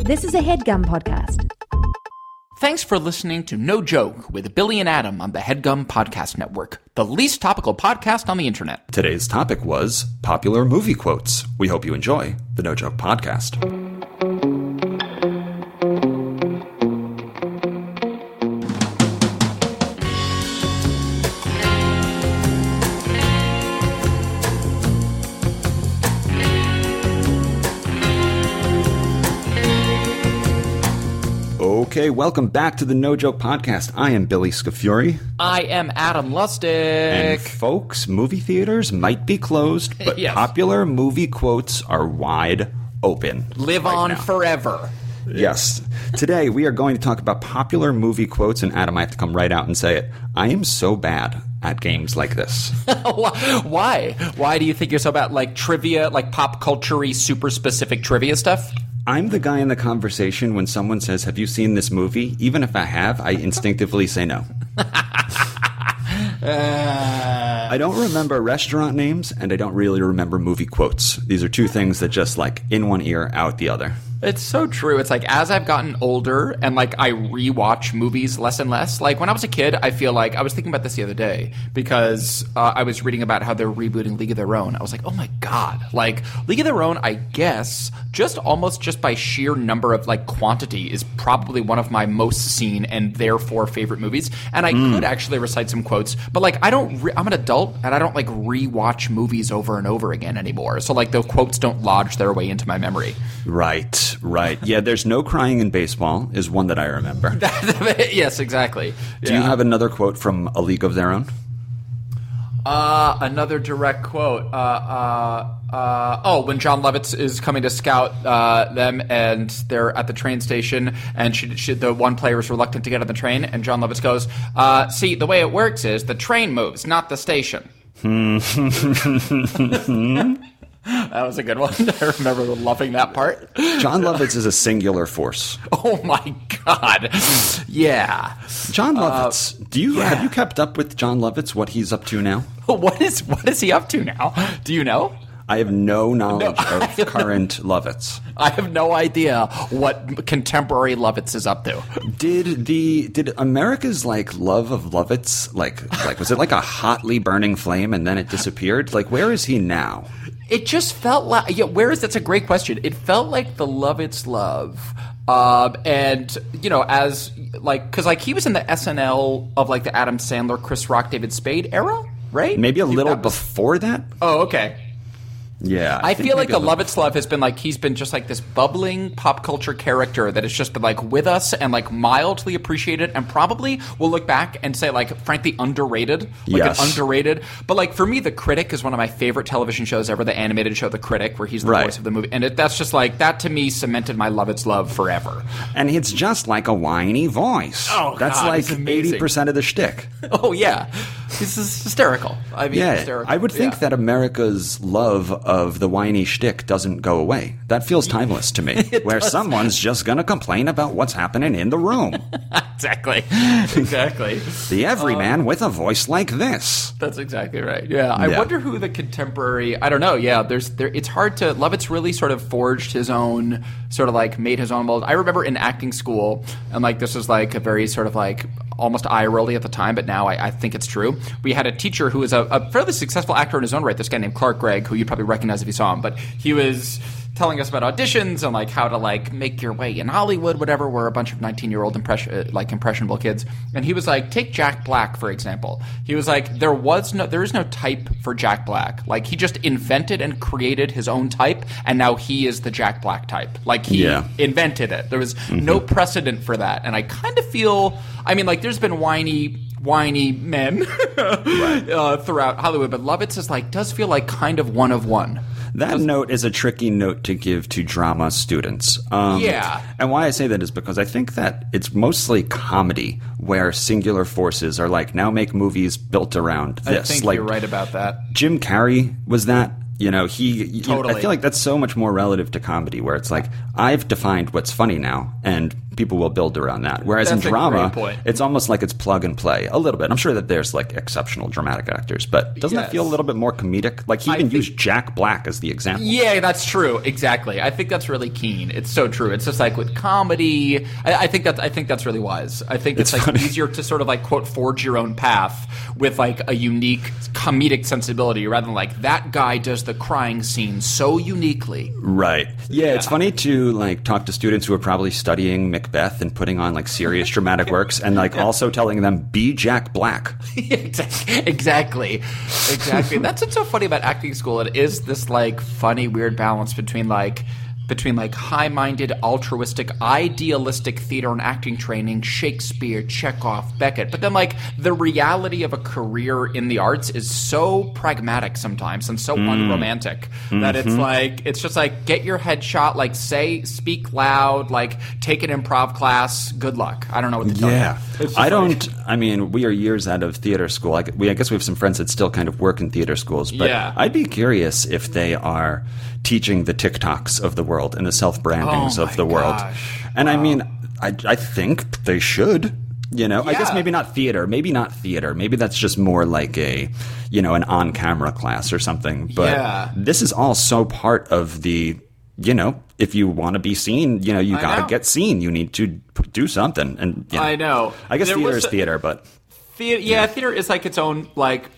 This is a headgum podcast. Thanks for listening to No Joke with Billy and Adam on the Headgum Podcast Network, the least topical podcast on the internet. Today's topic was popular movie quotes. We hope you enjoy the No Joke podcast. Okay, welcome back to the No Joke Podcast. I am Billy Scafuri. I am Adam Lustig. And folks, movie theaters might be closed, but Yes. popular movie quotes are wide open. Live right on now. forever. Yes. Today we are going to talk about popular movie quotes, and Adam, I have to come right out and say it. I am so bad at games like this. Why? Why do you think you're so bad? Like trivia, like pop culture super specific trivia stuff? I'm the guy in the conversation when someone says, Have you seen this movie? Even if I have, I instinctively say no. Uh. I don't remember restaurant names, and I don't really remember movie quotes. These are two things that just like in one ear, out the other. It's so true. It's like as I've gotten older and like I rewatch movies less and less. Like when I was a kid, I feel like I was thinking about this the other day because uh, I was reading about how they're rebooting League of Their Own. I was like, oh my god! Like League of Their Own, I guess just almost just by sheer number of like quantity is probably one of my most seen and therefore favorite movies. And I could actually recite some quotes, but like I don't. Re- I'm an adult and I don't like rewatch movies over and over again anymore. So like the quotes don't lodge their way into my memory. Right, right. Yeah, there's no crying in baseball, is one that I remember. yes, exactly. Do you have another quote from A League of Their Own? uh, another direct quote? Uh, uh, uh, oh, when Jon Lovitz is coming to scout uh, them, and they're at the train station, and she, she, the one player is reluctant to get on the train, and Jon Lovitz goes, uh, "See, the way it works is the train moves, not the station." that was a good one. I remember loving that part. Jon Lovitz is a singular force. Oh my god! Yeah. Jon uh, Lovitz, do you yeah. have you kept up with Jon Lovitz? What he's up to now? What is what is he up to now? Do you know? I have no knowledge I of current Lovitz. I have no idea what contemporary Lovitz is up to. Did the did America's like love of Lovitz like like was it like a hotly burning flame and then it disappeared? Like where is he now? It just felt like yeah. Where is that's a great question. It felt like the love it's love, um, and you know, as like because like he was in the SNL of like the Adam Sandler, Chris Rock, David Spade era, right? Maybe a little that was- before that? Oh, okay. Yeah. I think feel like the a little- Lovitz love has been like he's been just like this bubbling pop culture character that has just been like with us and like mildly appreciated and probably will look back and say like frankly underrated, like Yes. an underrated. But like for me, The Critic is one of my favorite television shows ever. The animated show, The Critic, where he's the Right. voice of the movie, and it, that's just like that to me cemented my Lovitz love forever. And it's just like a whiny voice. Oh, That's God, like eighty percent of the shtick. Oh yeah, this is hysterical. I mean, Yeah, hysterical. I would think Yeah. that America's love of the whiny shtick doesn't go away. That feels timeless to me. where someone's just gonna complain about what's happening in the room. exactly, exactly. The everyman um, with a voice like this. That's exactly right. Yeah, I Yeah. wonder who the contemporary. I don't know. Yeah, there's there. It's hard to. Lovitz really sort of forged his own, sort of like made his own mold. I remember in acting school, and like this was like a very sort of like almost eye rolly at the time, but now I, I think it's true. We had a teacher who was a, a fairly successful actor in his own right. This guy named Clark Gregg, who you'd probably recognize if you saw him, but he was telling us about auditions and like how to like make your way in Hollywood, whatever. We're a bunch of 19 year old impression, uh, like impressionable kids, and he was like, take Jack Black for example. He was like, there was no, there is no type for Jack Black. Like he just invented and created his own type, and now he is the Jack Black type. Like he Yeah. invented it. There was no precedent for that, and I kind of feel. I mean, like there's been whiny. Whiny men uh, throughout Hollywood, but Lovitz is like does feel like kind of one of one. That note is a tricky note to give to drama students. Um, Yeah. And why I say that is because I think that it's mostly comedy where singular forces are like, now make movies built around I this. think like you're right about that. Jim Carrey was that. You know, he. you- I feel like that's so much more relative to comedy, where it's like I've defined what's funny now, and people will build around that. Whereas That's in drama, it's almost like it's plug and play a little bit. I'm sure that there's like exceptional dramatic actors, but doesn't that feel a little bit more comedic? Like he even think- used Jack Black as the example. Yeah, that's true. Exactly. I think that's really keen. It's so true. It's just like with comedy. I, I think that's. I think that's really wise. I think it's, It's like funny. easier to sort of like quote forge your own path with like a unique comedic sensibility rather than like that guy does the crying scene so uniquely. Right. Yeah, it's funny to like talk to students who are probably studying Macbeth and putting on like serious dramatic works and like also telling them be Jack Black. exactly. Exactly. Exactly. That's what's so funny about acting school. It is this like funny, weird balance between like between like high-minded, altruistic, idealistic theater and acting training, Shakespeare, Chekhov, Beckett, but then like the reality of a career in the arts is so pragmatic sometimes and so mm. unromantic that it's mm-hmm. like it's just like get your head shot, like say, speak loud, like take an improv class. Good luck. I don't know what to tell Yeah. you. I like- don't. I mean, we are years out of theater school. I, we, I guess we have some friends that still kind of work in theater schools. But Yeah. I'd be curious if they are teaching the TikToks of the world and the self brandings Oh of the world. gosh. And I mean, I, I think they should. You know, I guess maybe not theater. Maybe not theater. Maybe that's just more like a, you know, an on camera class or something. But Yeah. this is all so part of the. You know, if you want to be seen, you know, you got to get seen. You need to do something. And you I know. I guess There theater is a- theater, but Theater, yeah, theater is like its own like.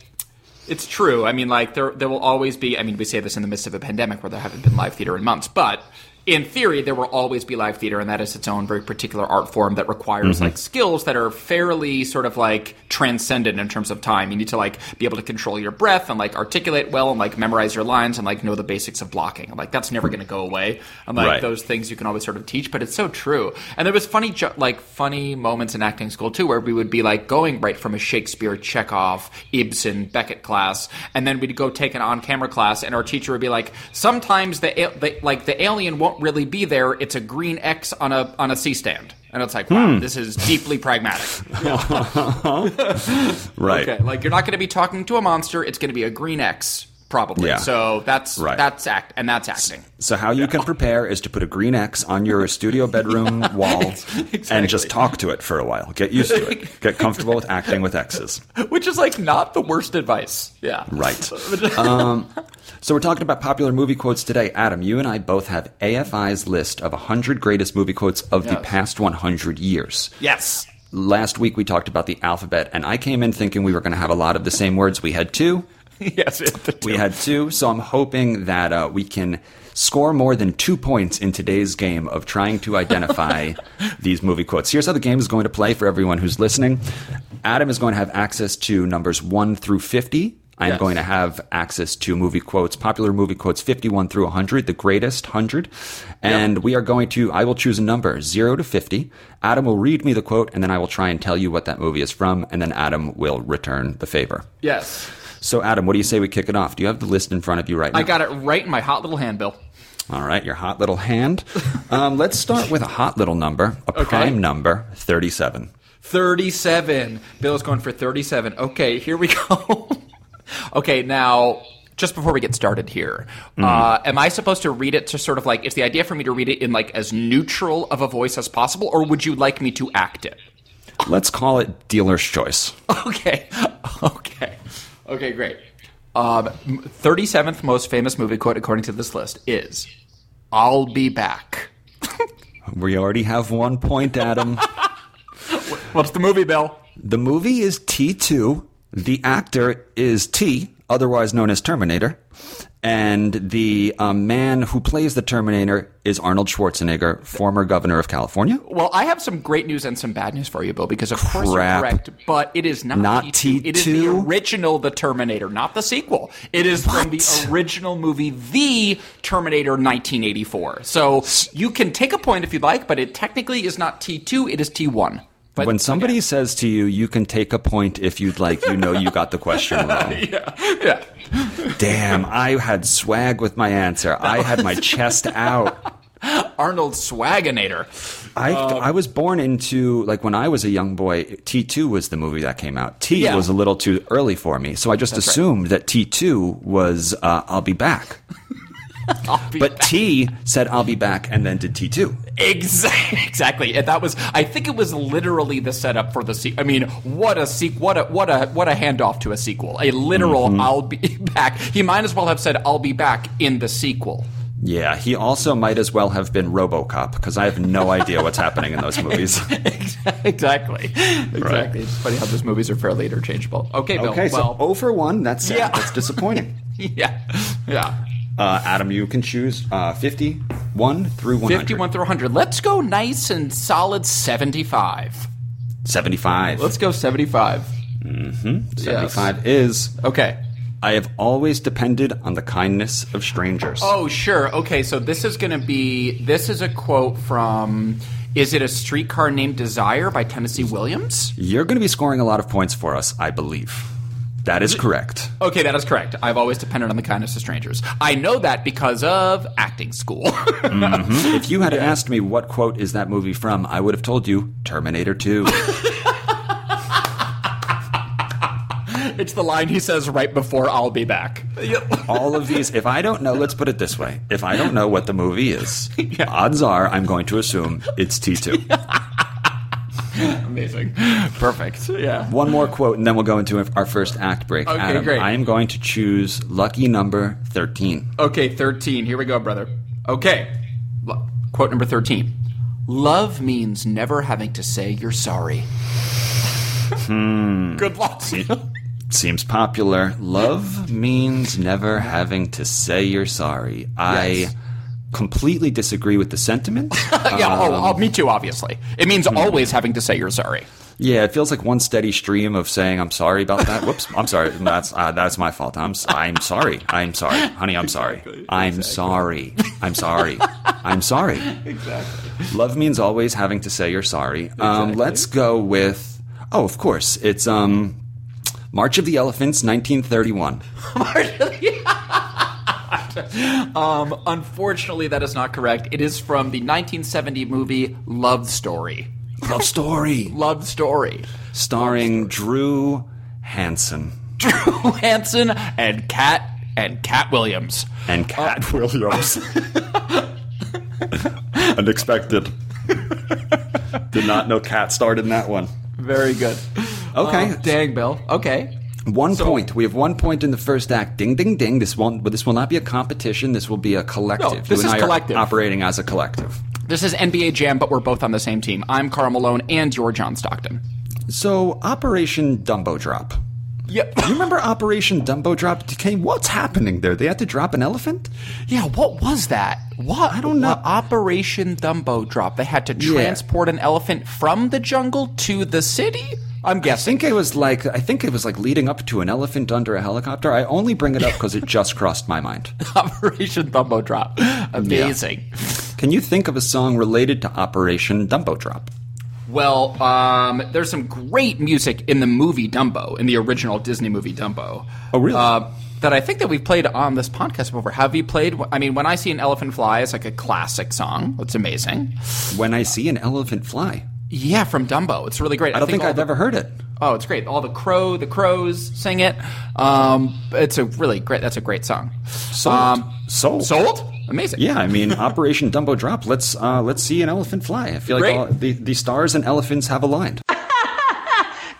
It's true. I mean, like there there will always be. I mean, we say this in the midst of a pandemic where there haven't been live theater in months, but in theory, there will always be live theater, and that is its own very particular art form that requires Mm-hmm. like skills that are fairly sort of like transcendent in terms of time. You need to like be able to control your breath and like articulate well and like memorize your lines and like know the basics of blocking. And, like that's never going to go away. And like Right. those things you can always sort of teach, but it's so true. And there was funny, jo- like funny moments in acting school too, where we would be like going right from a Shakespeare, Chekhov, Ibsen, Beckett class, and then we'd go take an on-camera class, and our teacher would be like, sometimes the, the like the alien won't really be there; it's a green X on a on a C stand. And it's like, wow, this is deeply pragmatic. right. Okay, like you're not going to be talking to a monster; it's going to be a green X, probably. Yeah. So that's Right. that's act, and that's acting. So how you can prepare is to put a green X on your studio bedroom wall and just talk to it for a while. Get used to it. Get comfortable with acting with X's. Which is like not the worst advice. Yeah. Right. um, so we're talking about popular movie quotes today. Adam, you and I both have AFI's list of 100 greatest movie quotes of the past 100 years. Yes. Last week we talked about the alphabet, and I came in thinking we were going to have a lot of the same words. We had two. yes. It, We had two, so I'm hoping that uh, we can score more than two points in today's game of trying to identify these movie quotes. Here's how the game is going to play for everyone who's listening. Adam is going to have access to numbers 1 through 50. I'm Yes. going to have access to movie quotes, popular movie quotes 51 through 100, the greatest 100. And we are going to, I will choose a number 0 to 50. Adam will read me the quote, and then I will try and tell you what that movie is from, and then Adam will return the favor. yes. So, Adam, what do you say we kick it off? Do you have the list in front of you right now? I got it right in my hot little handbill. All right, your hot little hand. Um, let's start with a hot little number, a Okay. prime number, 37. 37. Bill's going for 37. Okay, here we go. Okay, now, just before we get started here, uh, am I supposed to read it to sort of like, is the idea for me to read it in like as neutral of a voice as possible, or would you like me to act it? Let's call it dealer's choice. Okay. Okay. Okay, great. Um, 37th most famous movie quote, according to this list, is I'll be back. We already have one point, Adam. What's the movie, Bill? the movie is T2. The actor is T, otherwise known as Terminator. And the um, man who plays the Terminator is Arnold Schwarzenegger, former governor of California. Well, I have some great news and some bad news for you, Bill, because of course you're correct, but it is not, Not T2. It is the original The Terminator, not the sequel. It is from the original movie, The Terminator 1984. So you can take a point if you'd like, but it technically is not T2, it is T1. But When somebody says to you, you can take a point if you'd like, you know you got the question wrong. yeah. Yeah. Damn, I had swag with my answer. I had my chest out. Arnold Swaginator. I Um, I was born into like when I was a young boy. T two was the movie that came out. T Yeah. was a little too early for me, so I just That's right. assumed that T two was uh, I'll be back. I'll be But back. T said, I'll be back, and then did T2. Exactly. Exactly. And that was. I think it was literally the setup for the sequel. I mean, what a sequ- What a what a what a handoff to a sequel. A literal Mm-hmm. "I'll be back." He might as well have said "I'll be back" in the sequel. Yeah, he also might as well have been Robocop, because I have no idea what's happening in those movies. exactly. Exactly. It's funny how those movies are fairly interchangeable. Okay, Bill. Okay, well, so 0 for 1, that's. Yeah. That's disappointing. yeah, yeah. Uh, Adam, you can choose uh, 51 through 100. Fifty-one through hundred. Let's go nice and solid seventy-five. 75. Let's go seventy-five. 75 is Okay. I have always depended on the kindness of strangers. Oh, sure. Okay, so this is going to be. This is a quote from. Is it a streetcar named Desire by Tennessee Williams? You're going to be scoring a lot of points for us, I believe. That is correct. Okay, that is correct. I've always depended on the kindness of strangers. I know that because of acting school. Mm-hmm. If you had asked me what quote is that movie from, I would have told you Terminator 2. it's the line he says right before "I'll be back." All of these, if I don't know, let's put it this way. If I don't know what the movie is, odds are I'm going to assume it's T2. Amazing. Perfect. Yeah. One more quote, and then we'll go into our first act break. Okay, Adam, great. I am going to choose lucky number 13. Okay, 13. Here we go, brother. Okay. L- Quote number 13. Love means never having to say you're sorry. Hmm. Good luck. Seems popular. Love means never having to say you're sorry. I Yes. Completely disagree with the sentiment. yeah, oh, oh, me too, obviously. It means Hmm. always having to say you're sorry. Yeah, it feels like one steady stream of saying I'm sorry about that. Whoops, I'm sorry. That's uh, that's my fault. I'm s- I'm sorry. I'm sorry, honey. I'm sorry. I'm sorry. I'm sorry. I'm sorry. Exactly. Love means always having to say you're sorry. Um, let's go with oh, of course, it's um, March of the Elephants, 1931. Um, unfortunately, that is not correct. It is from the 1970 movie Love Story. Love story, Love Story. starring Drew Hansen Drew Hansen and Cat and Cat Williams. and Cat Williams. Unexpected. Did not know Cat starred in that one. Very good. Okay. Oh, dang, Bill. Okay. One point. We have one point in the first act. Ding, ding, ding. This won't. But this will not be a competition. This will be a collective. No, this you is collective. Operating as a collective. This is NBA Jam, but we're both on the same team. I'm Karl Malone, and you're John Stockton. So Operation Dumbo Drop. Yep. You remember Operation Dumbo Drop? Okay, What's happening there? They had to drop an elephant. Yeah, what was that? What? I don't know. What Operation Dumbo Drop. They had to Yeah. transport an elephant from the jungle to the city? I'm guessing. I think it was like. I think it was like leading up to an elephant under a helicopter. I only bring it up because it just crossed my mind. Operation Dumbo Drop. Amazing. Can you think of a song related to Operation Dumbo Drop? Well, um, there's some great music in the movie Dumbo, in the original Disney movie Dumbo. Oh, really? Uh, that I think that we've played on this podcast before. Have you played? I mean, when I see an elephant fly, it's like a classic song. It's amazing. When I see an elephant fly, Yeah, from Dumbo. It's really great. I don't think, all I've the- ever heard it. Oh, it's great. All the crow, the crows sing it. Um, it's a really great. That's a great song. Sold. Um, Sold. sold. Amazing. Yeah, I mean Operation Dumbo Drop. Let's uh, let's see an elephant fly. I feel like all, the the stars and elephants have aligned.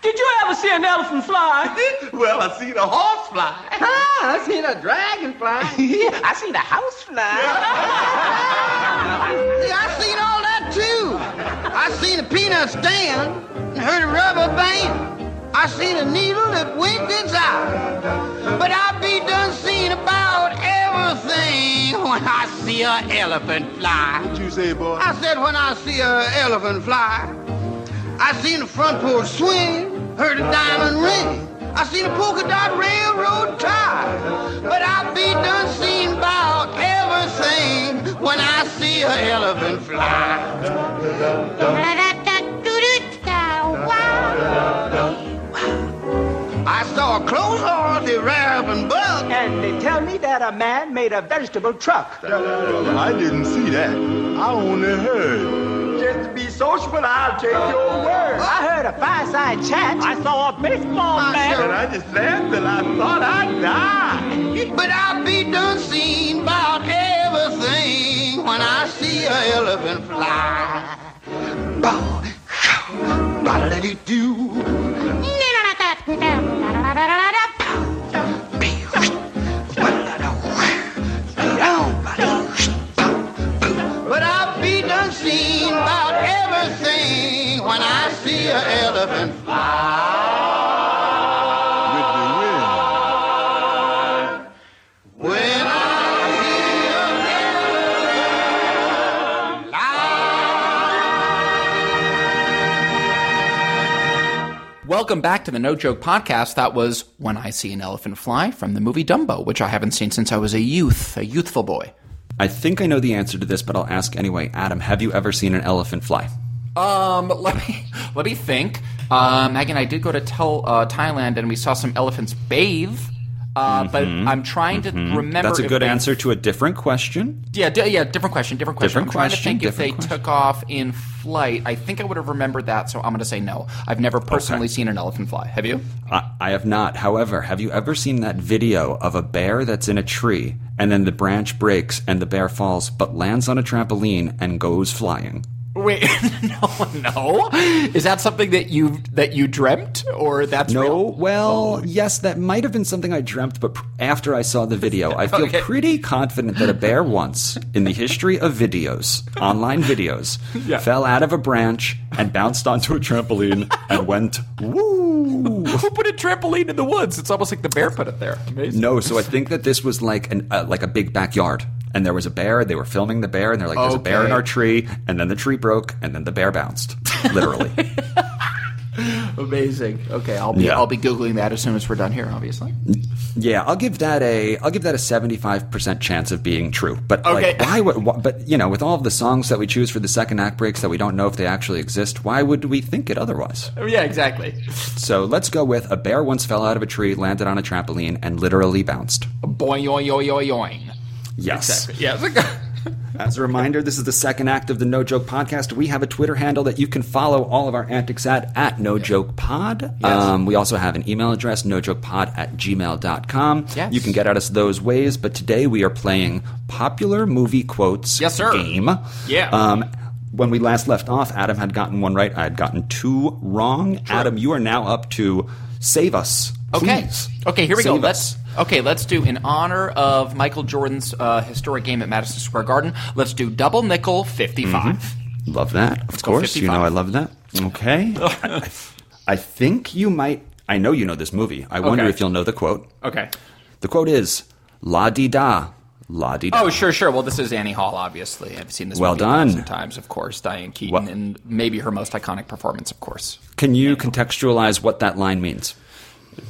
Did you ever see an elephant fly? Well, I seen a horse fly. Ah, I seen a dragon fly. I seen a house fly. Yeah, I seen all that too. I seen a peanut stand and heard a rubber band. I seen a needle that winked its eye. But I be done seeing about everything when I see an elephant fly. What you say, boy? I said when I see an elephant fly. I seen the front porch swing, heard a diamond ring. I seen a polka dot railroad tie. But I be done seeing about everything when I see an elephant fly. I saw a clothes horse, a raven buck. And they tell me that a man made a vegetable truck. I didn't see that. I only heard. Just to be sociable, I'll take your word. I heard a fireside chat. I saw a baseball bat. And I just laughed and I thought I'd die. But I'll be done seen about everything when I see a elephant fly. Bow, show, ba-da-da-dee-doo. Welcome back to the No Joke Podcast. That was When I See an Elephant Fly from the movie Dumbo, which I haven't seen since I was a youth, a youthful boy. I think I know the answer to this, but I'll ask anyway. Adam, have you ever seen an elephant fly? Um, let me let me think. Uh, and I did go to tel- uh, Thailand and we saw some elephants bathe. Uh, But I'm trying to remember. Mm-hmm. That's a good they- answer to a different question. Yeah, d- yeah, different question, different question. Different I'm trying question, to think if they different took off in flight. I think I would have remembered that, so I'm going to say no. I've never personally seen an elephant fly. Have you? I, I have not. However, have you ever seen that video of a bear that's in a tree and then the branch breaks and the bear falls but lands on a trampoline and goes flying? Wait, no, no. Is that something that you that you dreamt, or that's No, real? well, yes, that might have been something I dreamt, but after I saw the video, I feel Okay. pretty confident that a bear once, in the history of videos, online videos, Yeah. fell out of a branch and bounced onto a trampoline and went, woo! Who put a trampoline in the woods? It's almost like the bear put it there. Amazing. No, so I think that this was like an uh, like a big backyard, and there was a bear. They were filming the bear, and they're like, "There's a bear in Okay. our tree," and then the tree broke, and then the bear bounced, literally. Amazing. Okay, I'll be Yeah. I'll be googling that as soon as we're done here. Obviously. yeah, I'll give that a I'll give that a seventy five percent chance of being true. But Okay. like, why would? Why, but you know, with all of the songs that we choose for the second act breaks that we don't know if they actually exist, why would we think it otherwise? Oh, yeah, exactly. So let's go with a bear once fell out of a tree, landed on a trampoline, and literally bounced. Boing, yoing, yoing, yoing, yoing. Yes. Exactly. Yeah. As a reminder, this is the second act of the No Joke Podcast. We have a Twitter handle that you can follow all of our antics at, at No Joke Pod. Yes. Um, we also have an email address, nojokepod at gmail.com. Yes. You can get at us those ways, but today we are playing Popular Movie Quotes Yes, sir. game. Yeah. Um, when we last left off, Adam had gotten one right. I had gotten two wrong. Adam, you are now up to Save Us. Okay. Please. Okay, here we go. Save Let's okay, let's do in honor of Michael Jordan's uh, historic game at Madison Square Garden. Let's do double nickel 55. Love that. Of go course, you know I love that. Okay. I, I- think you might. I know you know this movie. I wonder Okay. if you'll know the quote. Okay. The quote is "La di da, la di da." Oh, sure, sure. Well, this is Annie Hall, obviously. I've seen this Well movie done. times, of course. Diane Keaton, Well- and maybe her most iconic performance, of course. Can you contextualize what that line means?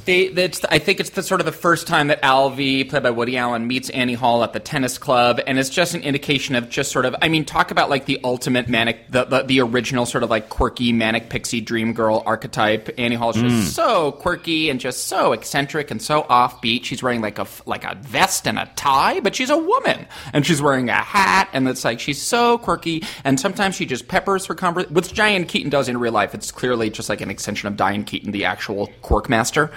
They, that's, I think it's the sort of the first time that Alvy, played by Woody Allen, meets Annie Hall at the tennis club, and it's just an indication of just sort of, I mean, talk about like the ultimate manic, the, the, the original sort of like quirky manic pixie dream girl archetype. Annie Hall is just mm. so quirky and just so eccentric and so offbeat. She's wearing like a like a vest and a tie, but she's a woman, and she's wearing a hat, and it's like she's so quirky, and sometimes she just peppers her conversation, which Diane Keaton does in real life. It's clearly just like an extension of Diane Keaton, the actual quirk master.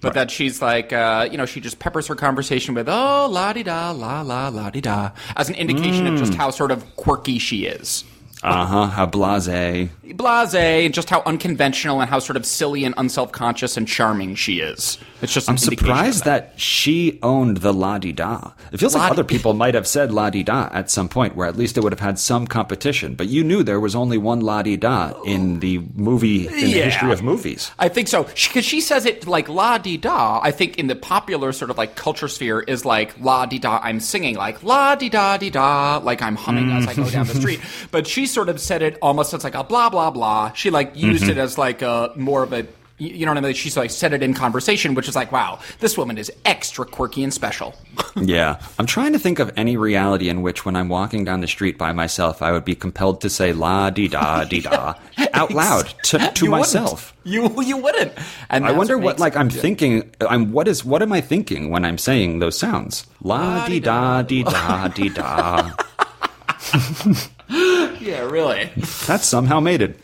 But that she's like, uh, you know, she just peppers her conversation with, oh, la di da, la la la di da, as an indication of just how sort of quirky she is. Uh huh. How blase. Blase, and just how unconventional and how sort of silly and unself conscious and charming she is. It's just I'm surprised that. she owned the la di da. It feels like La-di- other people might have said la di da at some point, where at least it would have had some competition. But you knew there was only one la di da in the movie in the history of movies. I think so because she says it like la di da. I think in the popular sort of like culture sphere is like la di da. I'm singing like la di da di da, like I'm humming as I go down the street. But she sort of said it almost as like a blah blah blah. She like used mm-hmm. it as like a more of a you know what I mean? She's like said it in conversation, which is like, wow, this woman is extra quirky and special. Yeah. I'm trying to think of any reality in which when I'm walking down the street by myself, I would be compelled to say la di da di da out loud to, to You wouldn't. myself. You you wouldn't. And I wonder what like I'm thinking I'm what is what am I thinking when I'm saying those sounds? La di da di da di da. Yeah, really. That somehow made it.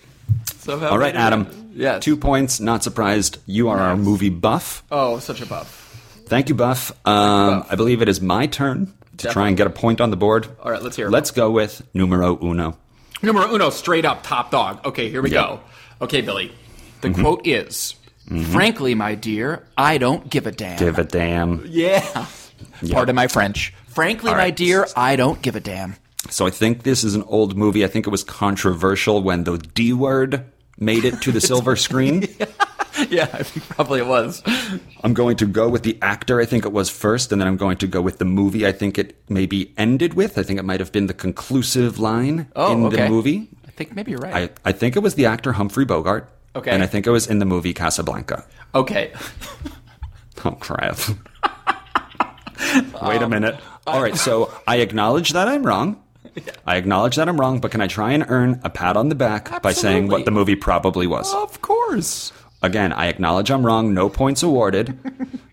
Somehow All right. Adam. Yeah, Two points, not surprised. You are our movie buff. Oh, such a buff. Thank you, Buff. Um, Buff. I believe it is my turn to try and get a point on the board. All right, let's hear it. Let's go with numero uno. Numero uno, straight up top dog. Okay, here we Yeah. go. Okay, Billy. The Mm-hmm. quote is, "Frankly, my dear, I don't give a damn." Give a damn. yeah. Pardon my French. Frankly, my right. dear, I don't give a damn. So I think this is an old movie. I think it was controversial when the D word made it to the silver screen. yeah, I think probably it was. I'm going to go with the actor. I think it was first, and then I'm going to go with the movie. I think it maybe ended with. I think it might have been the conclusive line Oh, in okay. the movie. I think maybe you're right. I, I think it was the actor Humphrey Bogart. Okay. And I think it was in the movie Casablanca. okay. Oh crap! Wait a minute. All right, so I acknowledge that I'm wrong. I acknowledge that I'm wrong, but can I try and earn a pat on the back by saying what the movie probably was? Of course. Again, I acknowledge I'm wrong. No points awarded.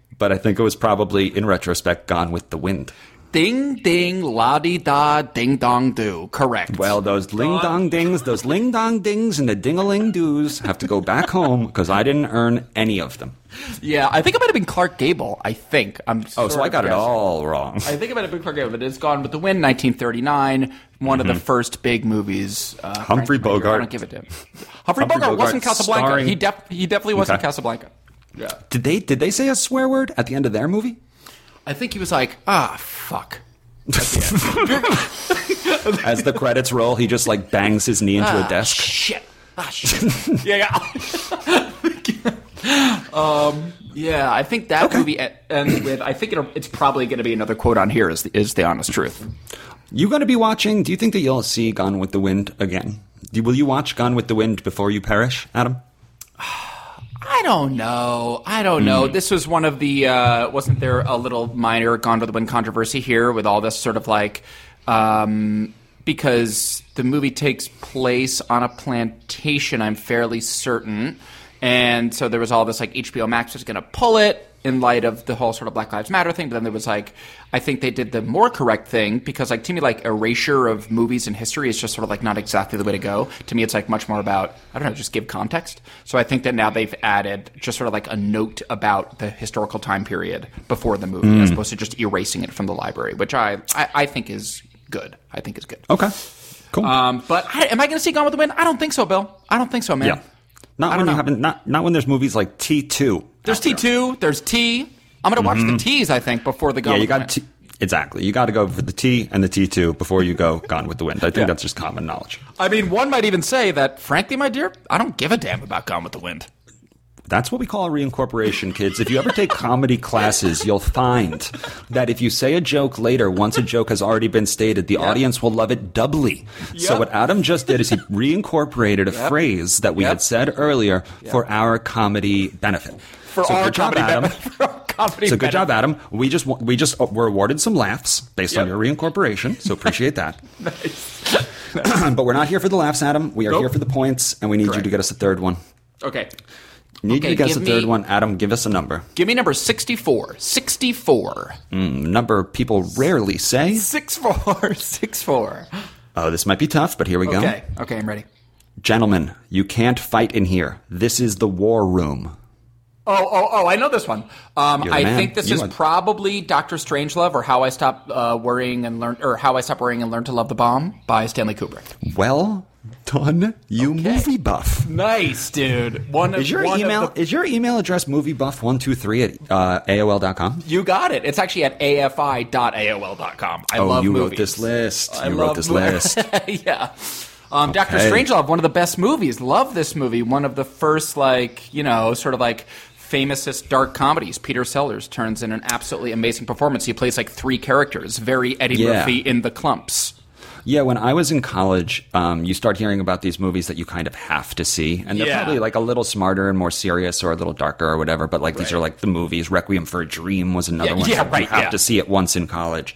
but I think it was probably, in retrospect, Gone with the Wind. Ding ding la di da ding dong do. Correct. Well, those ling dong dings, those ling dong dings, and the ding a ling doos have to go back home because I didn't earn any of them. yeah, I think it might have been Clark Gable. I think. I'm. Oh, so I of got it all wrong. I think it might have been Clark Gable, but it's Gone with the Wind, 1939. One of the first big movies. Uh, Mm-hmm. Humphrey frankly, I don't give it to him. Humphrey, Humphrey Bogart, Bogart wasn't Casablanca. starring- He, def- he definitely wasn't Okay. Casablanca. Yeah. Did they did they say a swear word at the end of their movie? I think he was like, ah, fuck. As the credits roll, he just like bangs his knee into Ah, a desk. Shit. Ah, shit. yeah, yeah. um, yeah, I think that movie e- ends with. I think it'll, it's probably going to be another quote on here. Is the, is the honest truth? You going to be watching? Do you think that you'll see Gone with the Wind again? Do- Will you watch Gone with the Wind before you perish, Adam? I don't know. I don't know. Hmm. This was one of the. Uh, wasn't there a little minor Gone with the Wind controversy here with all this sort of like. Um, because the movie takes place on a plantation, I'm fairly certain. And so there was all this like HBO Max was going to pull it in light of the whole sort of Black Lives Matter thing. But then there was like, I think they did the more correct thing because like to me, like erasure of movies and history is just sort of like not exactly the way to go. To me, it's like much more about, I don't know, just give context. So I think that now they've added just sort of like a note about the historical time period before the movie as opposed to just erasing it from the library, which I, I, I think is good. I think is good. Okay, cool. Um, but I, am I going to see Gone with the Wind? I don't think so, Bill. I don't think so, man. yeah, not I when don't you know. haven't. Not not when there's movies like T two. There's T two. There's T. I'm going to watch the T's. I think before the Gone. Mm-hmm. Yeah, you got T- exactly. You got to go for the T and the T two before you go Gone with the Wind. I think Yeah. that's just common knowledge. I mean, one might even say that, frankly, my dear, I don't give a damn about Gone with the Wind. That's what we call a reincorporation, kids. If you ever take comedy classes, you'll find that if you say a joke later, once a joke has already been stated, the audience will love it doubly. So what Adam just did is he reincorporated a Yep. phrase that we Yep. had said earlier for our comedy benefit. For so our good job, comedy Adam. ben- for our comedy So good job. Adam. We just we just uh, were awarded some laughs based on your reincorporation. So appreciate that. Nice. but we're not here for the laughs, Adam. We are Nope. here for the points, and we need you to get us a third one. Okay. Need Okay, you to us a third me- one, Adam. Give us a number. Give me number 64. 64. number people rarely say. 64. 64. Oh, this might be tough, but here we go. Okay. Okay, I'm ready. Gentlemen, you can't fight in here. This is the war room. Oh, oh, oh! I know this one. Um, I man. think this You is are- probably Doctor Strangelove or How I Stopped uh, Worrying and Learned, or How I Stop Worrying and Learn to Love the Bomb by Stanley Kubrick. Well done, you Okay. movie buff. Nice, dude. One of Is your one email the- is your email address moviebuff123 at uh, AOL.com? you got it. It's actually at afi.aol.com. I Oh, love you movies. wrote this list. I You wrote this list. yeah. Um, Doctor Okay. Strangelove, one of the best movies. Love this movie. One of the first, like you know, sort of like famousest dark comedies. Peter Sellers turns in an absolutely amazing performance. He plays like three characters, very Eddie Yeah. Murphy in the Klumps. Yeah, when I was in college, um, you start hearing about these movies that you kind of have to see, and they're Yeah. probably like a little smarter and more serious, or a little darker, or whatever. But like these are like the movies. Requiem for a Dream was another Yeah, one. yeah, that right, You have yeah. to see it once in college,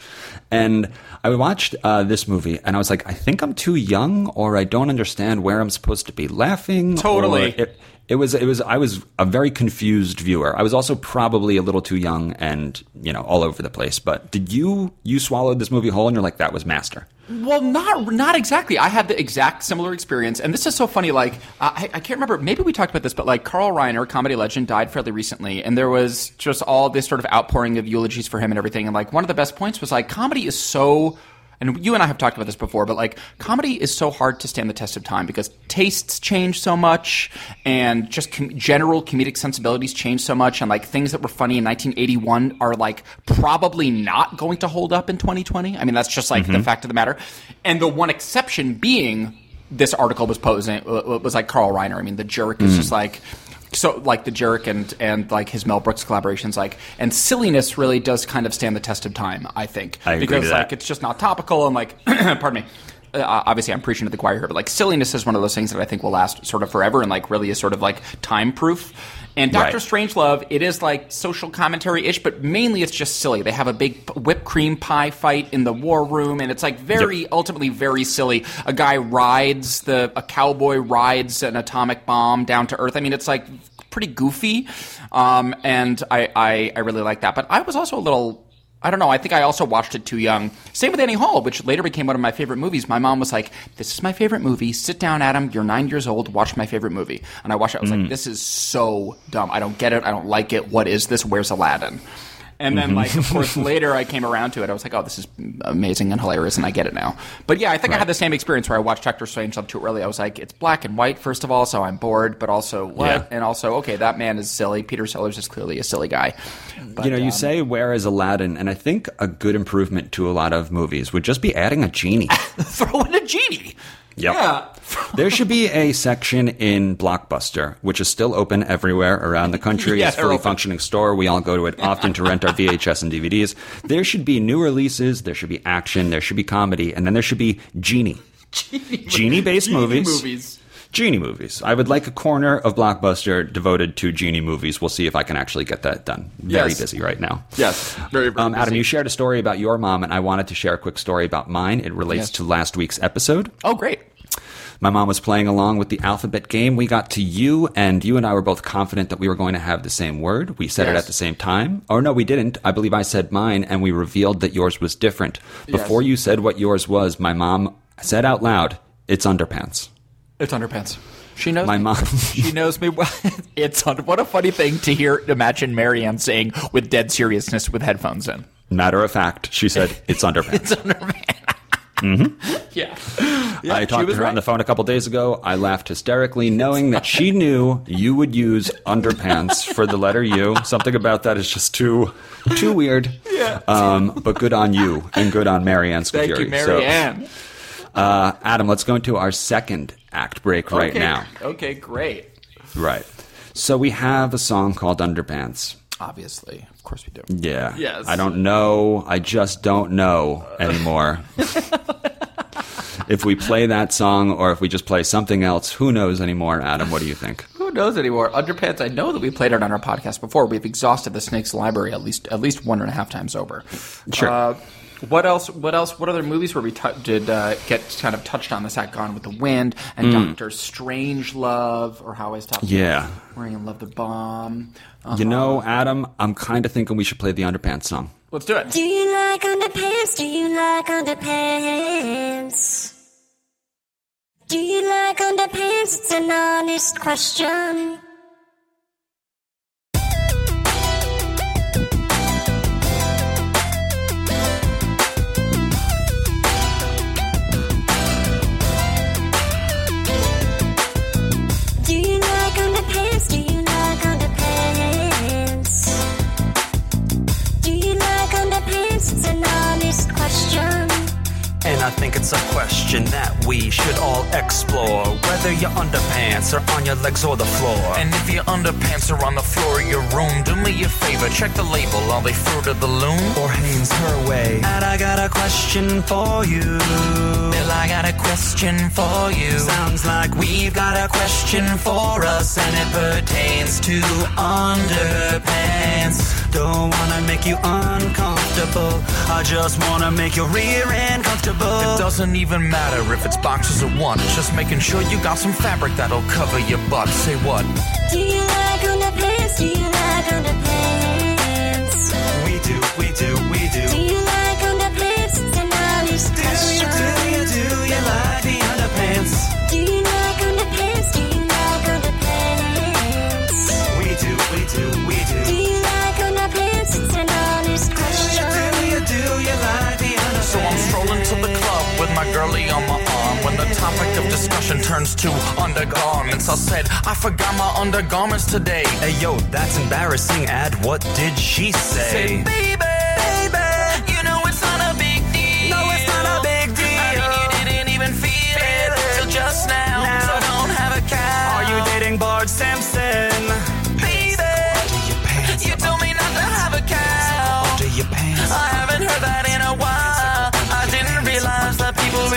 and I watched uh, this movie, and I was like, I think I'm too young, or I don't understand where I'm supposed to be laughing. Totally. It, it was. It was. I was a very confused viewer. I was also probably a little too young, and you know, all over the place. But did you you swallowed this movie whole, and you're like, that was master? Well, not not exactly. I had the exact similar experience, and this is so funny. Like, I, I can't remember. Maybe we talked about this, but like Carl Reiner, comedy legend, died fairly recently, and there was just all this sort of outpouring of eulogies for him and everything. And like, one of the best points was like, comedy is so. And you and I have talked about this before, but like comedy is so hard to stand the test of time because tastes change so much, and just com- general comedic sensibilities change so much, and like things that were funny in 1981 are like probably not going to hold up in 2020. I mean, that's just like the mm-hmm. fact of the matter. And the one exception being this article was posing was like Carl Reiner. I mean, the jerk is just mm. like so like the jerk and and like his Mel Brooks collaborations like and silliness really does kind of stand the test of time. I think I agree because like it's just not topical and like pardon me. Uh, obviously, I'm preaching to the choir here, but like silliness is one of those things that I think will last sort of forever and like really is sort of like time proof. And Doctor Right. Strangelove, it is like social commentary ish, but mainly it's just silly. They have a big whipped cream pie fight in the war room, and it's like very, ultimately very silly. A guy rides the, a cowboy rides an atomic bomb down to Earth. I mean, it's like pretty goofy, um, and I, I, I really like that. But I was also a little. I don't know. I think I also watched it too young. Same with Annie Hall, which later became one of my favorite movies. My mom was like, "This is my favorite movie. Sit down, Adam. You're nine years old. Watch my favorite movie." And I watched it. I was like, mm. "This is so dumb. I don't get it. I don't like it. What is this? Where's Aladdin?" And then, like, of course, later I came around to it. I was like, "Oh, this is amazing and hilarious," and I get it now. But yeah, I think I had the same experience where I watched Doctor Strange Strangelove too early. I was like, "It's black and white, first of all, so I'm bored, but also what?" Yeah. And also, okay, that man is silly. Peter Sellers is clearly a silly guy. But, you know, you um, say where is Aladdin, and I think a good improvement to a lot of movies would just be adding a genie. throw in a genie. Yep. Yeah. there should be a section in Blockbuster, which is still open everywhere around the country. Yeah, it's a fully open. functioning store. We all go to it often to rent our VHS and DVDs. There should be new releases. There should be action. There should be comedy, and then there should be genie. Genie-based Genie movies. movies. Genie movies. I would like a corner of Blockbuster devoted to genie movies. We'll see if I can actually get that done. Very Yes. busy right now. Yes. Very, very Um, Adam, busy. you shared a story about your mom, and I wanted to share a quick story about mine. It relates Yes. to last week's episode. Oh, great. My mom was playing along with the alphabet game. We got to you, and you and I were both confident that we were going to have the same word. We said it at the same time. Or no, we didn't. I believe I said mine, and we revealed that yours was different. Before you said what yours was, my mom said out loud, "It's underpants." It's underpants. She knows My me. mom- she knows me well. It's un- what a funny thing to hear. Imagine Marianne saying with dead seriousness with headphones in. Matter of fact, she said, "It's underpants." Mm-hmm. Yeah. I talked to her on the phone a couple days ago. I laughed hysterically, knowing that she knew you would use underpants for the letter U. Something about that is just too too weird. Yeah. Um, but good on you and good on Marianne Thank you, Marianne. So, uh, Adam, let's go into our second act break right okay. now. Okay, great. Right. So we have a song called Underpants. Obviously, of course we do. Yeah. Yes. I don't know. I just don't know anymore. if we play that song or if we just play something else, who knows anymore, Adam? What do you think? Who knows anymore? Underpants. I know that we played it on our podcast before. We've exhausted the Snakes library at least at least one and a half times over. Sure. Uh, what else? What else? What other movies where we tou did uh, get kind of touched on this? At Gone with the Wind and Doctor Strangelove, or How I Stopped Yeah. Wearing Love the Bomb. Uh, You know, Adam, I'm kind of thinking we should play the Underpants song. let's do it. Do you like underpants? Do you like underpants? Do you like underpants? It's an honest question. And I think it's a question that we should all explore. Whether your underpants are on your legs or the floor. And if your underpants are on the floor of your room, do me a favor, check the label. Are they Fruit of the Loom? Or Hanes her way. And I got a question for you. Bill, I got a question for you. Sounds like We've got a question for us, and it pertains to underpants. don't wanna make you uncomfortable. I just wanna make your rear end comfortable. It doesn't even matter if it's boxes or one. Just making sure you got some fabric that'll cover your butt. Say what? Do you like? Do you like to undergarments. I said, I forgot my undergarments today. Hey yo, that's embarrassing. Ad, what did she say? Say, baby, baby, you know it's not a big deal. No, it's not a big I mean, you didn't even feel it till just now. Now. So don't have a cow. Are you dating Bart Simpson?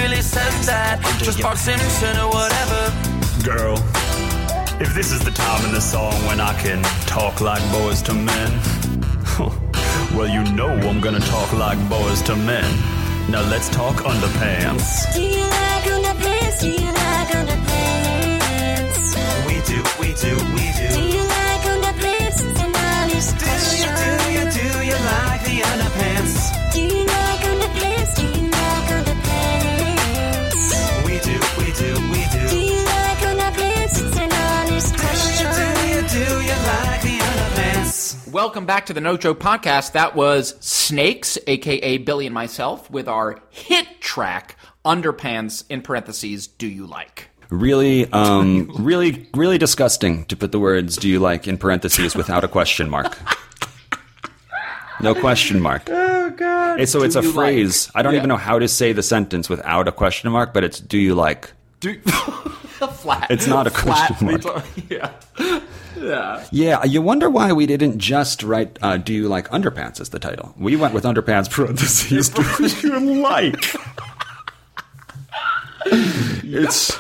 Really said that. Just Bart Simpson or whatever. Girl, if this is the time in the song when I can talk like boys to men, well, you know I'm gonna talk like boys to men. Now let's talk underpants. Do you like underpants? Do you like underpants? We do, we do, we Do Welcome back to the No Joke Podcast. That was Snakes, aka Billy and myself, with our hit track, Underpants, in parentheses, Do You Like? Really, um, really, really disgusting to put the words "Do you like" in parentheses without a question mark. No question mark. Oh, God. So it's a phrase. I don't Yeah. even know how to say the sentence without a question mark, but it's "Do you like." Do- flat. It's not a flat. question mark. Yeah. Yeah. Yeah, you wonder why we didn't just write uh, "Do you like underpants" as the title. We went with underpants parentheses. Do you like? it's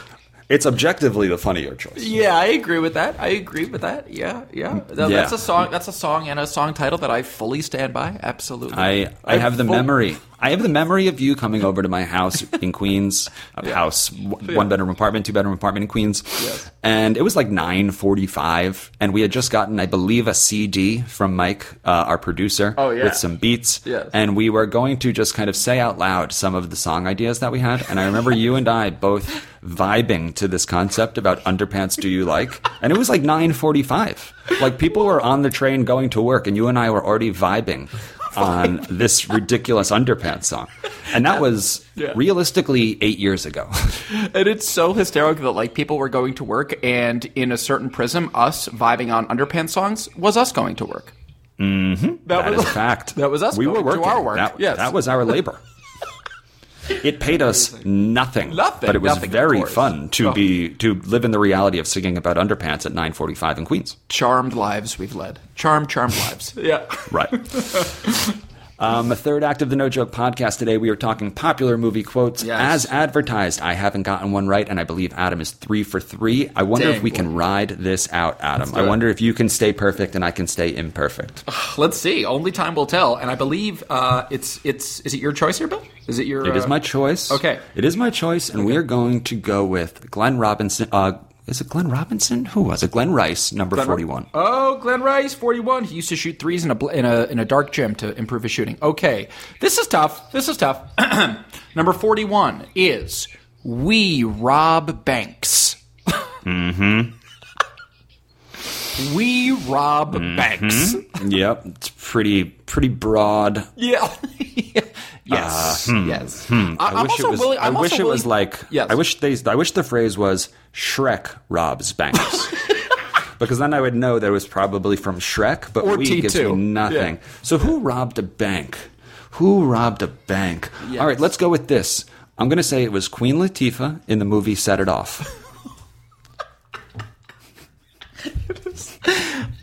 it's objectively the funnier choice. Yeah, I agree with that. I agree with that. Yeah, yeah. Yeah. That's a song. That's a song and a song title that I fully stand by. Absolutely. I I have the full- memory. I have the memory of you coming over to my house in Queens, a house, w- one bedroom apartment, two bedroom apartment in Queens, Yes. and it was like nine forty five, and we had just gotten, I believe, a CD from Mike, uh, our producer, Oh, yeah. with some beats, Yes. and we were going to just kind of say out loud some of the song ideas that we had, and I remember you and I both vibing to this concept about underpants. Do you like? And it was like nine forty five. Like people were on the train going to work, and you and I were already vibing on this ridiculous underpants song. And that was Yeah. realistically eight years ago. And it's so hysterical that like people were going to work, and in a certain prism, us vibing on underpants songs was us going to work. Mm-hmm. That, that was a fact. That was us. We were going to working. our work. That, yes. that was our labor. It paid us nothing. Nothing, But it was nothing, very fun to Oh. be to live in the reality of singing about underpants at 9:45 in Queens. charmed lives we've led. Charmed, charmed lives. Yeah. Right. Um, the third act of the No Joke podcast today, we are talking popular movie quotes Yes. as advertised. I haven't gotten one right, and I believe Adam is three for three. I wonder Dang, if we boy. can ride this out, Adam. I wonder if you can stay perfect and I can stay imperfect. Let's see. Only time will tell. And I believe uh, it's it's. Is it your choice here, Bill? Is it your? It is uh, my choice. okay. It is my choice, and we are going to go with Glenn Robinson. Uh, is it Glenn Robinson? Who was it? Glen Rice, number Glenn- 41. Oh, Glen Rice, forty-one. He used to shoot threes in a in a in a dark gym to improve his shooting. Okay, this is tough. This is tough. Number forty-one is we rob banks. mm-hmm. We rob banks. Yep, it's pretty pretty broad. Yeah. yes. Yes. I, Uh, hmm. I I'm wish it was. willing. I wish it was like. Yes. I wish they. I wish the phrase was Shrek robs banks. because then I would know that it was probably from Shrek, but Or we gives me T2. nothing. Yeah. So who robbed a bank? Who robbed a bank? Yes. All right, let's go with this. I'm going to say it was Queen Latifah in the movie Set It Off.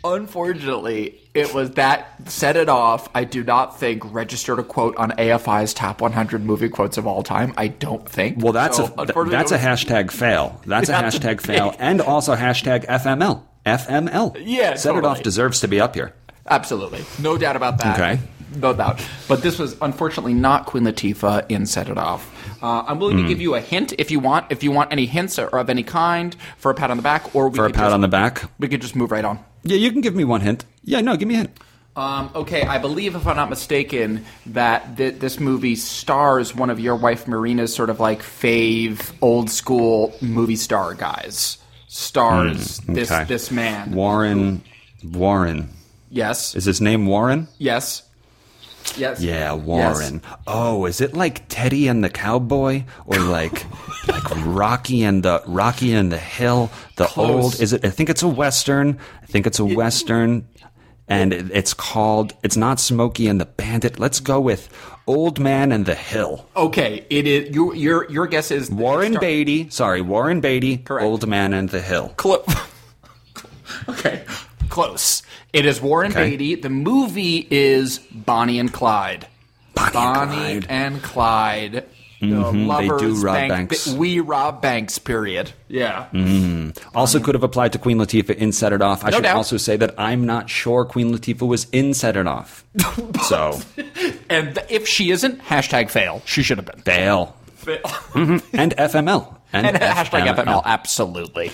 Unfortunately, it was that set it off. I do not think registered a quote on AFI's top 100 movie quotes of all time. I don't think. Well, that's So, a that's a hashtag fail. That's a hashtag fail, and also hashtag FML. FML. Yeah, Set it off deserves to be up here. Absolutely, no doubt about that. Okay. no doubt. But this was unfortunately not Queen Latifah in Set It Off. Uh, I'm willing Hmm. to give you a hint if you want. If you want any hints or of any kind for a pat on the back, or we For a pat just, on the back. we could just move right on. Yeah, you can give me one hint. Yeah, no, give me a hint. Um, okay, I believe, if I'm not mistaken, that th- this movie stars one of your wife Marina's sort of like fave old school movie star guys. Stars this Hmm, Okay. this man. Warren. Warren. yes, Is his name Warren? yes. Yes. Yeah, Warren. Oh, is it like Teddy and the Cowboy, or like like Rocky and the Rocky and the Hill? The Close. old is it? I think it's a western. I think it's a western, and it, it's called. It's not Smokey and the Bandit. Let's go with Old Man and the Hill. Okay, it is. Your your your guess is Warren Star- Beatty. Sorry, Warren Beatty. Correct. Old Man and the Hill. Clo- okay, close. It is Warren Okay. Beatty. The movie is Bonnie and Clyde. Bonnie, Bonnie and Clyde. and Clyde. The Mhm, they do rob bank, banks. We rob banks. Period. Yeah. Also, could have applied to Queen Latifah in Set It Off. I No should doubt. also say that I'm not sure Queen Latifah was in Set It Off. so, And if she isn't, hashtag fail. She should have been. fail. Fail. And FML. and hashtag FML. FML. Absolutely.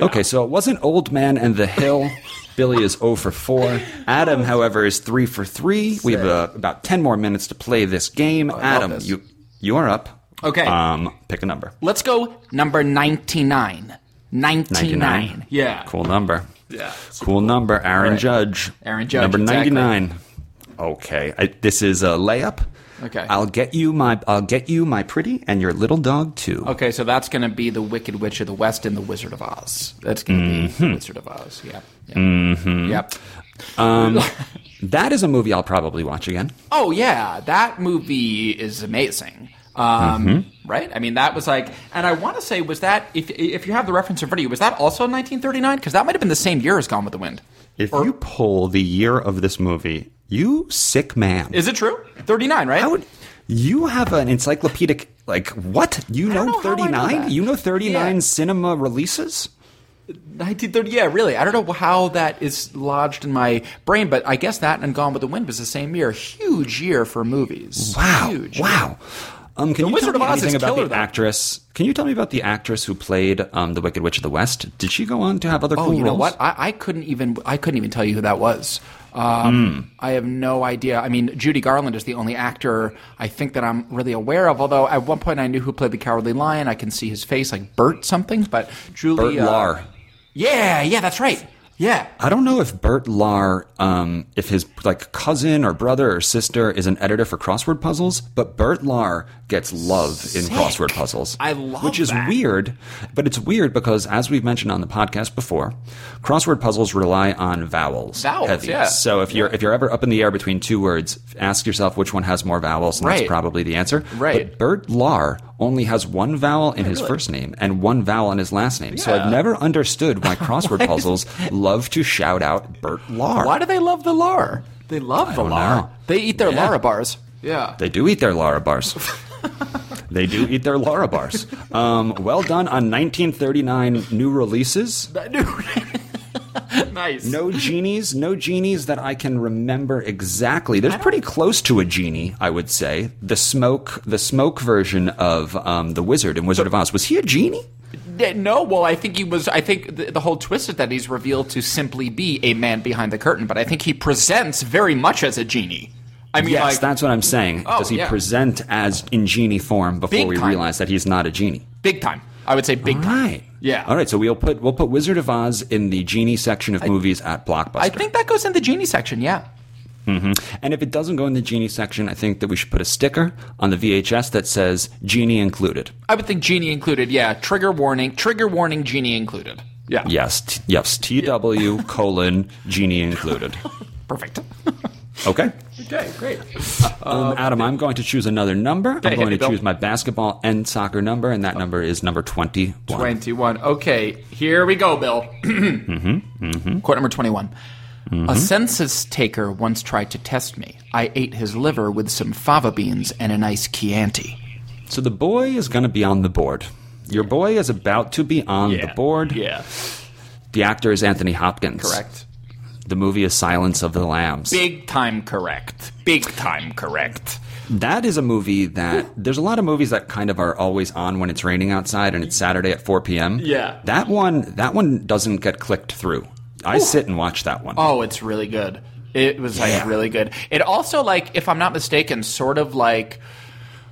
Okay, so it wasn't Old Man and the Hill. Billy is 0 for 4. Adam, however, is 3 for 3. We have uh, about 10 more minutes to play this game. Adam, this. you you are up. Okay. Um, pick a number. Let's go number 99. 99. 99. Yeah. Cool number. Yeah. Cool number. Aaron Right. Judge. Aaron Judge, Number exactly. 99. Okay. I, this is a layup. Okay. I'll get you my I'll get you my pretty and your little dog too. Okay, so that's going to be the Wicked Witch of the West and the Wizard of Oz. That's going to be Mm-hmm. the Wizard of Oz. Yep. Yep. Yep. That is a movie I'll probably watch again. Oh yeah, that movie is amazing. Um, Mm-hmm. Right? I mean, that was like, and I want to say, was that if if you have the reference in front of you, was that also 1939? Because that might have been the same year as Gone with the Wind. If you pull the year of this movie, you sick man. Is it true? 39, right? Would you have an encyclopedic like what? You know know how I know 39? You know 39 Yeah. cinema releases? 1930. Yeah, really. I don't know how that is lodged in my brain, but I guess that and Gone with the Wind was the same year. Huge year for movies. Wow. Huge. Wow. Um, can The you Wizard tell me anything about killer, the though. actress? Can you tell me about the actress who played um, the Wicked Witch of the West? Did she go on to have other Oh, cool you know roles? what? I, I couldn't even I couldn't even tell you who that was. Um, I have no idea. I mean, Judy Garland is the only actor I think that I'm really aware of. Although at one point I knew who played the Cowardly Lion. I can see his face, like Bert something. But Julie, Bert uh, Lahr. Yeah, yeah, that's right. Yeah, I don't know if Bert Lahr, um, if his like cousin or brother or sister is an editor for crossword puzzles, but Bert Lahr gets love in crossword puzzles. I love which is that. weird, but it's weird because as we've mentioned on the podcast before, crossword puzzles rely on vowels. Vowels, heavy. yeah. So if you're if you're ever up in the air between two words, ask yourself which one has more vowels, and Right. that's probably the answer. Right. But Bert Lahr only has one vowel in oh, his really? first name and one vowel in his last name. So I've never understood why crossword puzzles love to shout out Bert Lahr. Why do they love the lar? They love the don't lar. know. They eat their Yeah. Lara bars. Yeah. They do eat their Lara bars. they do eat their Lara bars. Um, well done on 1939 new releases. nice. No genies, no genies that I can remember exactly. There's pretty close to a genie, I would say. The smoke, the smoke version of um, the Wizard in Wizard of Oz. Was he a genie? No, well, I think he was. I think the, the whole twist is that he's revealed to simply be a man behind the curtain, but I think he presents very much as a genie. I mean, yes, like, that's what I'm saying. Oh, Does he yeah. present as in genie form before Big we time. realize that he's not a genie? big time. I would say big All time. right. Yeah. All right. So we'll put we'll put Wizard of Oz in the genie section of movies at Blockbuster. I think that goes in the genie section. Yeah. Mm-hmm. And if it doesn't go in the genie section, I think that we should put a sticker on the VHS that says "genie included." I would think genie included. Yeah. Trigger warning. Trigger warning. Genie included. Yeah. Yes, t- yes. TW colon genie included. Perfect. Okay. okay. Great. Um, Adam, I'm going to choose another number. I'm going to Bill. choose my basketball and soccer number, and that number is number twenty-one. Twenty-one. Okay. Here we go, Bill. Mm-hmm, Quote number twenty-one. A census taker once tried to test me. I ate his liver with some fava beans and a nice Chianti. So the boy is going to be on the board. Your boy is about to be on the board. Yeah. The actor is Anthony Hopkins. Correct. The movie is Silence of the Lambs. Big time correct. Big time correct. That is a movie that there's a lot of movies that kind of are always on when it's raining outside and it's Saturday at 4 p.m. Yeah. That one that one doesn't get clicked through. I sit and watch that one. Oh, it's really good. It was like Yeah. really good. It also like, if I'm not mistaken, sort of like,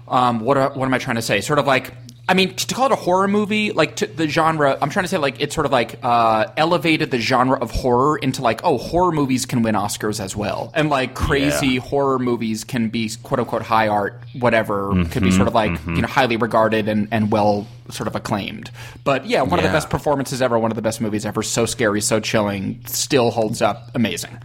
um, what are, what am I trying to say? Sort of like I mean, to call it a horror movie, like to the genre, I'm trying to say like it's sort of like uh, elevated the genre of horror into like, oh, horror movies can win Oscars as well, and like crazy Yeah. horror movies can be quote unquote high art, whatever, could be Mhm, sort of like mhm. you know highly regarded and and well sort of acclaimed. But yeah, one of the best performances ever, one of the best movies ever. So scary, so chilling, still holds up, amazing.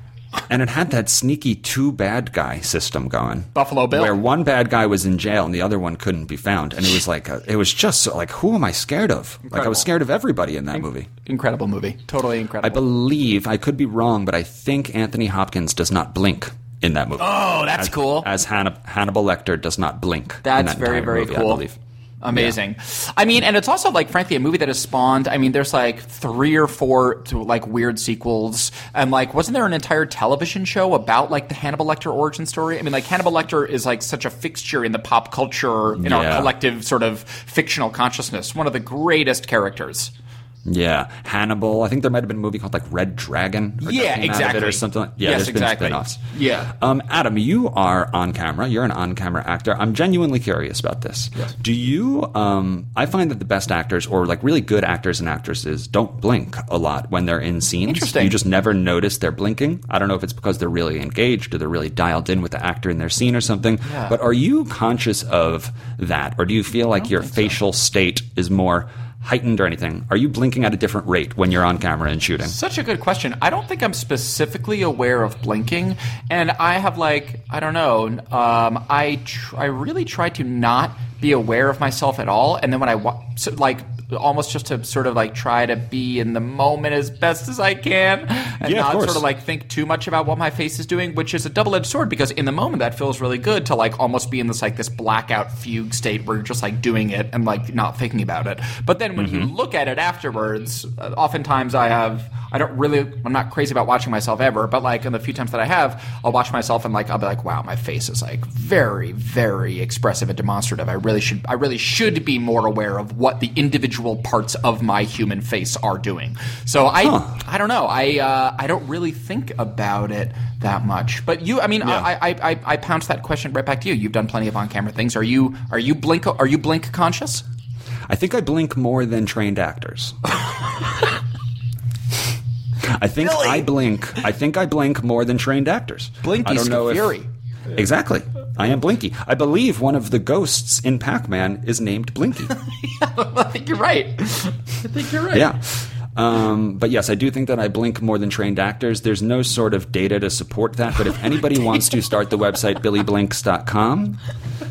And it had that sneaky two bad guy system going. Buffalo Bill. Where one bad guy was in jail and the other one couldn't be found. And it was like, a, it was just so, like, who am I scared of? Like, I was scared of everybody in that movie. Incredible movie, totally incredible. I believe, I could be wrong, but I think Anthony Hopkins does not blink in that movie. Oh, that's As- cool. As Hannib- Hannibal Lecter does not blink. in That's that very, very movie, I cool. Amazing. I mean, and it's also like, frankly, a movie that has spawned. I mean, there's like three or four to, like weird sequels, and like, wasn't there an entire television show about like the Hannibal Lecter origin story? I mean, like Hannibal Lecter is like such a fixture in the pop culture, in our collective sort of fictional consciousness. One of the greatest characters. Yeah, Hannibal. I think there might have been a movie called like Red Dragon. or Yeah, that came out of it exactly. or something. Like, yeah, Yes, there's exactly. been spin-offs. Yeah. Um, Adam, you are on camera. You're an on-camera actor. I'm genuinely curious about this. Do you? Um, I find that the best actors, or like really good actors and actresses, don't blink a lot when they're in scenes. Interesting. You just never notice they're blinking. I don't know if it's because they're really engaged or they're really dialed in with the actor in their scene or something. Yeah. But are you conscious of that, or do you feel like your facial state is more heightened or anything? Are you blinking at a different rate when you're on camera and shooting? Such a good question. I don't think I'm specifically aware of blinking, and I have like I don't know. Um, I tr- I really try to not be aware of myself at all, and then when I wa- so, like almost just to sort of like try to be in the moment as best as I can, and Yeah, not course. sort of like think too much about what my face is doing, which is a double edged sword because in the moment that feels really good to like almost be in this like this blackout fugue state where you're just like doing it and like not thinking about it. But then when you Mm-hmm. look at it afterwards, uh, oftentimes I have I don't really I'm not crazy about watching myself ever, but like in the few times that I have, I'll watch myself and like I'll be like, wow, my face is like very very expressive and demonstrative. I really should I really should be more aware of what the individual parts of my human face are doing. So I I don't know. I uh, I don't really think about it that much. But you, I mean, I, I I I pounce that question right back to you. You've done plenty of on camera things. Are you are you blink are you blink conscious? I think I blink more than trained actors. I think I blink. I think I blink more than trained actors. Blinky I don't know if- Exactly. I am Blinky. I believe one of the ghosts in Pac-Man is named Blinky. yeah, I think you're right. I think you're right. yeah. Um, but yes, I do think that I blink more than trained actors. There's no sort of data to support that. But if anybody wants to start the website billyblinks.com,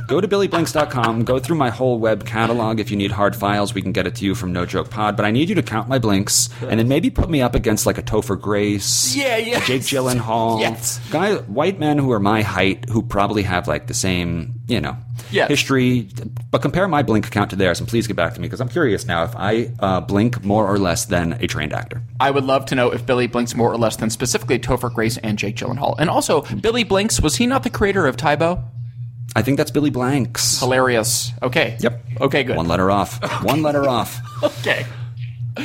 go to billyblinks.com, go through my whole web catalog. If you need hard files, we can get it to you from No Joke Pod. But I need you to count my blinks and then maybe put me up against like a Topher Grace, Yeah, yeah. Jake Gyllenhaal, Yes. guy, white men who are my height who probably have like the same, you know, Yes. history. But compare my blink account to theirs, and please get back to me because I'm curious now if I uh, blink more or less than a trained actor. I would love to know if Billy blinks more or less than specifically Topher Grace and Jake Gyllenhaal. And also, Billy Blinks was he not the creator of Tae Bo? I think that's Billy Blanks. Hilarious. Okay. Yep. Okay. Good. One letter off. One letter off. Okay.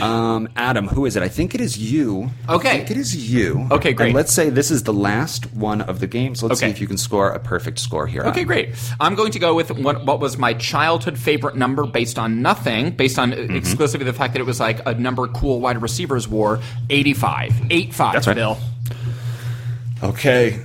Um, Adam, who is it? I think it is you. Okay. I think it is you. Okay, great. And let's say this is the last one of the game, so let's see if you can score a perfect score here. Okay, great. I'm going to go with what, what was my childhood favorite number based on nothing, based on Mm-hmm. exclusively the fact that it was like a number cool wide receivers wore 85. 8 5, That's right. Bill. Okay.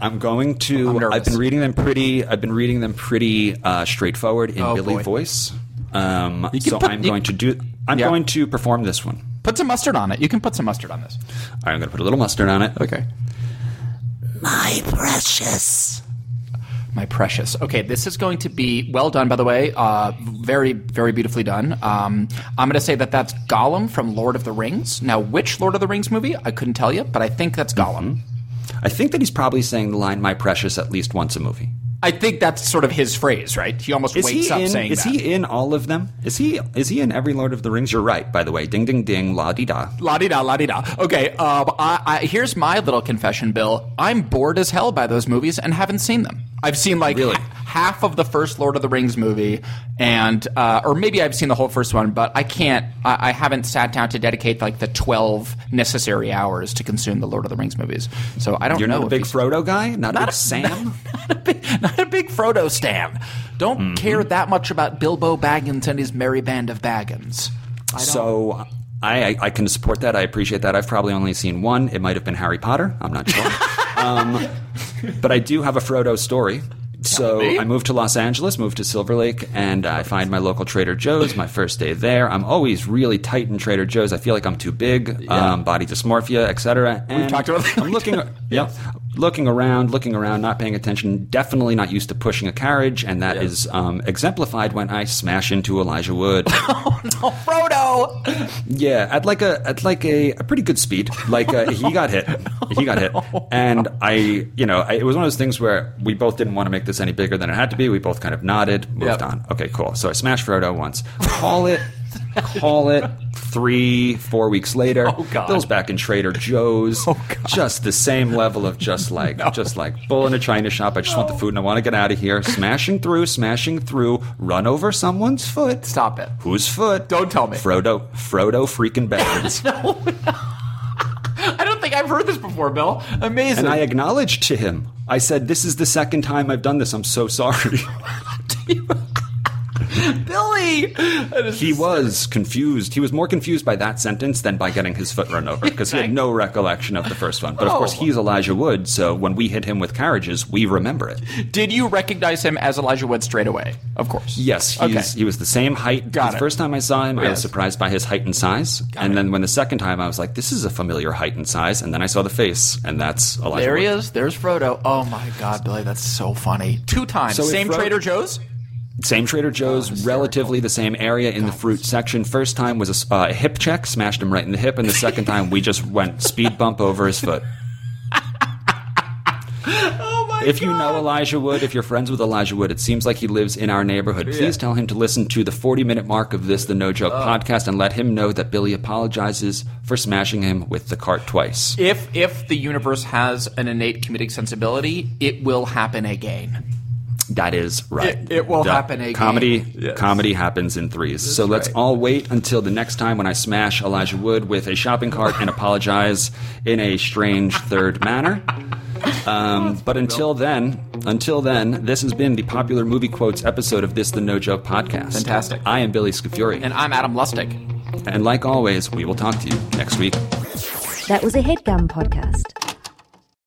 I'm going to. I've been reading them pretty. I've been reading them pretty uh, straightforward in Oh, Billy boy. voice. Um, so put- I'm going to do. I'm Yeah. going to perform this one. Put some mustard on it. You can put some mustard on this. All right, I'm going to put a little mustard on it. Okay. My precious. My precious. Okay, this is going to be well done, by the way. Uh, very, very beautifully done. Um, I'm going to say that that's Gollum from Lord of the Rings. Now, which Lord of the Rings movie? I couldn't tell you, but I think that's Gollum. I think that he's probably saying the line "My precious" at least once a movie. I think that's sort of his phrase, right? He almost Is wakes he up in? saying Is that. he in all of them? Is he? Is he in every Lord of the Rings? You're right. By the way, ding, ding, ding, la di da. La di da, la di da. Okay, um, I, I, here's my little confession, Bill. I'm bored as hell by those movies and haven't seen them. I've seen like Really? ha- half of the first Lord of the Rings movie, and uh, or maybe I've seen the whole first one, but I can't. I, I haven't sat down to dedicate like the 12 necessary hours to consume the Lord of the Rings movies. So I don't You're know. not a big Frodo guy. Not, a Not big a- Sam. not a big- not a big Frodo stan. Don't Mm-hmm. care that much about Bilbo Baggins and his merry band of Baggins. I. So I, I, I can support that. I appreciate that. I've probably only seen one. It might have been Harry Potter. I'm not sure. um, but I do have a Frodo story. So me. I moved to Los Angeles, moved to Silver Lake, and I find my local Trader Joe's. My first day there, I'm always really tight in Trader Joe's. I feel like I'm too big, um, body dysmorphia, etc. We've talked about that. I'm looking, yeah, looking around, looking around, not paying attention. Definitely not used to pushing a carriage, and that is um, exemplified when I smash into Elijah Wood. oh, no, Frodo! Yeah, at like a at like a, a pretty good speed. Like uh, he got hit, he got hit, and I, you know, I, it was one of those things where we both didn't want to make this any bigger than it had to be. We both kind of nodded, moved Yep. on. Okay, cool. So I smashed Frodo once. Call it, call it. Three, four weeks later, Oh, God. Bill's back in Trader Joe's. Oh, God. Just the same level of just like, just like bull in a china shop. I just want the food and I want to get out of here. Smashing through, smashing through, run over someone's foot. Stop it. Whose foot? Don't tell me. Frodo, Frodo freaking Baggins. no. think I've heard this before, Bill. Amazing. and I acknowledged to him. I said, "This is the second time I've done this. I'm so sorry." Billy! He was confused. He was more confused by that sentence than by getting his foot run over because he had no recollection of the first one. But of oh. course, Oh. he's Elijah Wood, so when we hit him with carriages, we remember it. Did you recognize him as Elijah Wood straight away? Of course. Yes, he's, Okay. he was the same height. Got the it. first time I saw him, I was Yes. surprised by his height and size. and then when the second time, I was like, "This is a familiar height and size." And then I saw the face, and that's Elijah. There he Wood. is. There's Frodo. Oh my God, Billy, that's so funny. Two times. So if Same Fro- Trader Joe's? Same Trader Joe's, relatively the same area in the fruit section. First time was a uh, hip check, smashed him right in the hip, and the second time we just went speed bump over his foot. Oh my If you know Elijah Wood, if you're friends with Elijah Wood, it seems like he lives in our neighborhood. Please tell him to listen to the 40 minute mark of this, the No Joke podcast, and let him know that Billy apologizes for smashing him with the cart twice. If if the universe has an innate comedic sensibility, it will happen again. That is right. It- it will The happen again. Comedy, Yes. comedy happens in threes. so let's right. all wait until the next time when I smash Elijah Wood with a shopping cart and apologize in a strange third manner. Um, but until then, until then, this has been the popular movie quotes episode of this the No Joke podcast. Fantastic. I am Billy Scafuri, And I'm Adam Lustig. and like always, we will talk to you next week. That was a headgum podcast.